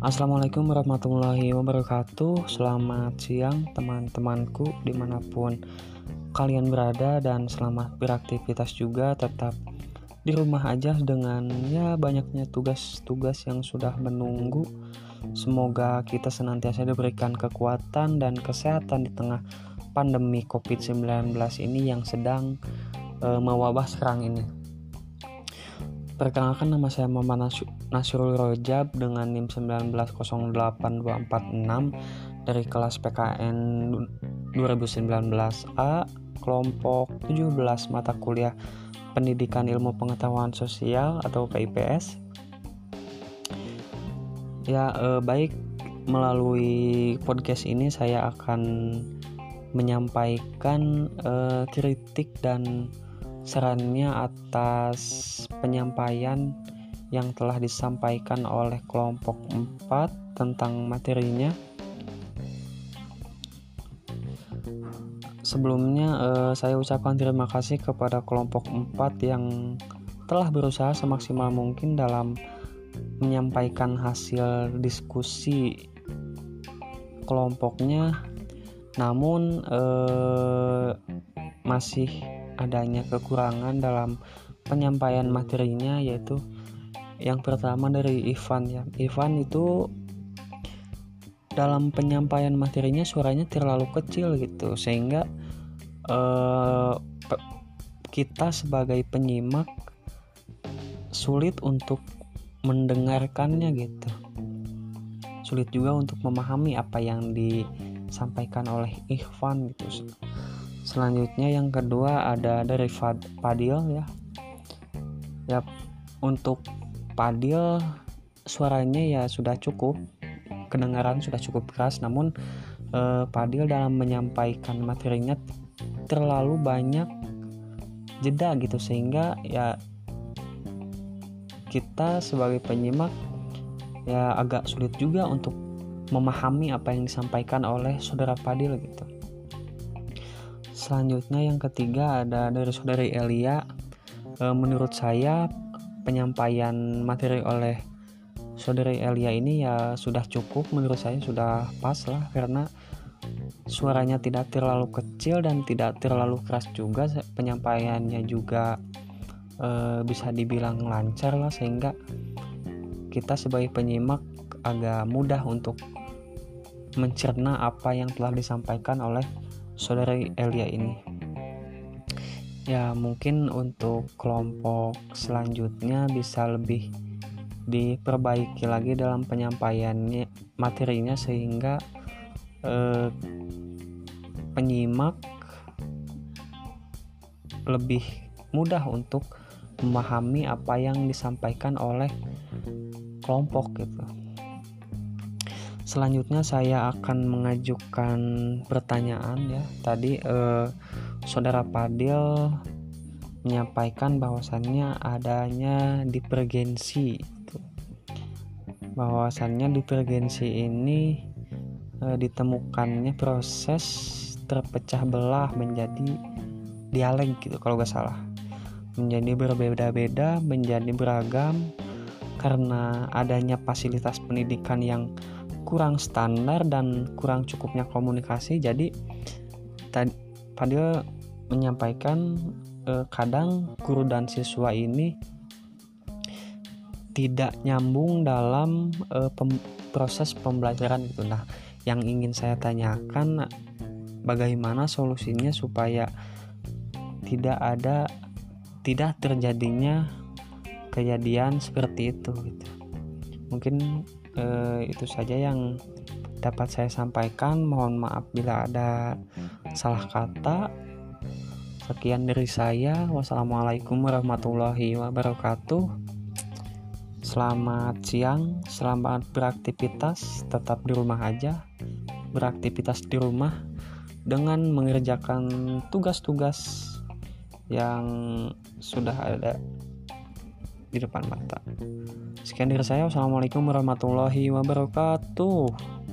Assalamualaikum warahmatullahi wabarakatuh. Selamat siang teman-temanku di mana pun kalian berada Dan selamat beraktivitas juga. Tetap di rumah aja dengan ya banyaknya tugas-tugas yang sudah menunggu. Semoga kita senantiasa diberikan kekuatan dan kesehatan di tengah pandemi COVID-19 ini yang sedang e, mewabah serang ini Perkenalkan nama saya Muhammad Nasrul Rojab dengan NIM 1908246 dari kelas PKN 2019A kelompok 17 mata kuliah Pendidikan Ilmu Pengetahuan Sosial atau PIPS. Ya, eh, baik melalui podcast ini saya akan menyampaikan eh, kritik dan sarannya atas penyampaian yang telah disampaikan oleh kelompok 4 tentang materinya. Sebelumnya eh, saya ucapkan terima kasih kepada kelompok 4 yang telah berusaha semaksimal mungkin dalam menyampaikan hasil diskusi kelompoknya. Namun eh, masih adanya kekurangan dalam penyampaian materinya yaitu yang pertama dari Ivan ya. Ivan itu dalam penyampaian materinya suaranya terlalu kecil gitu sehingga eh, kita sebagai penyimak sulit untuk mendengarkannya gitu. Sulit juga untuk memahami apa yang disampaikan oleh Ivan gitu selanjutnya yang kedua ada dari Padil ya. Ya untuk Padil suaranya ya sudah cukup. Kedengaran sudah cukup keras namun eh, Padil dalam menyampaikan materinya terlalu banyak jeda gitu sehingga ya kita sebagai penyimak ya agak sulit juga untuk memahami apa yang disampaikan oleh saudara Padil gitu selanjutnya yang ketiga ada dari saudari Elia. E, menurut saya penyampaian materi oleh saudari Elia ini ya sudah cukup. Menurut saya sudah pas lah karena suaranya tidak terlalu kecil dan tidak terlalu keras juga. Penyampaiannya juga e, bisa dibilang lancar lah sehingga kita sebagai penyimak agak mudah untuk mencerna apa yang telah disampaikan oleh saudara Elia ini. Ya mungkin untuk kelompok selanjutnya bisa lebih diperbaiki lagi dalam penyampaiannya materinya sehingga eh, penyimak lebih mudah untuk memahami apa yang disampaikan oleh kelompok gitu selanjutnya saya akan mengajukan pertanyaan ya. Tadi eh, saudara Padil menyampaikan bahwasannya adanya divergensi bahwasannya divergensi ini eh, ditemukannya proses terpecah belah menjadi dialek gitu kalau gak salah. Menjadi berbeda-beda menjadi beragam karena adanya fasilitas pendidikan yang kurang standar dan kurang cukupnya komunikasi. Jadi tadi Fadil menyampaikan eh, kadang guru dan siswa ini tidak nyambung dalam eh, pem, proses pembelajaran gitu nah yang ingin saya tanyakan bagaimana solusinya supaya tidak ada tidak terjadinya kejadian seperti itu gitu mungkin eh, itu saja yang dapat saya sampaikan. Mohon maaf bila ada salah kata. Sekian dari saya. Wassalamualaikum warahmatullahi wabarakatuh. Selamat siang selamat beraktivitas. Tetap di rumah aja. Beraktivitas di rumah dengan mengerjakan tugas-tugas yang sudah ada di depan mata. Sekian dari saya. Wassalamualaikum warahmatullahi wabarakatuh.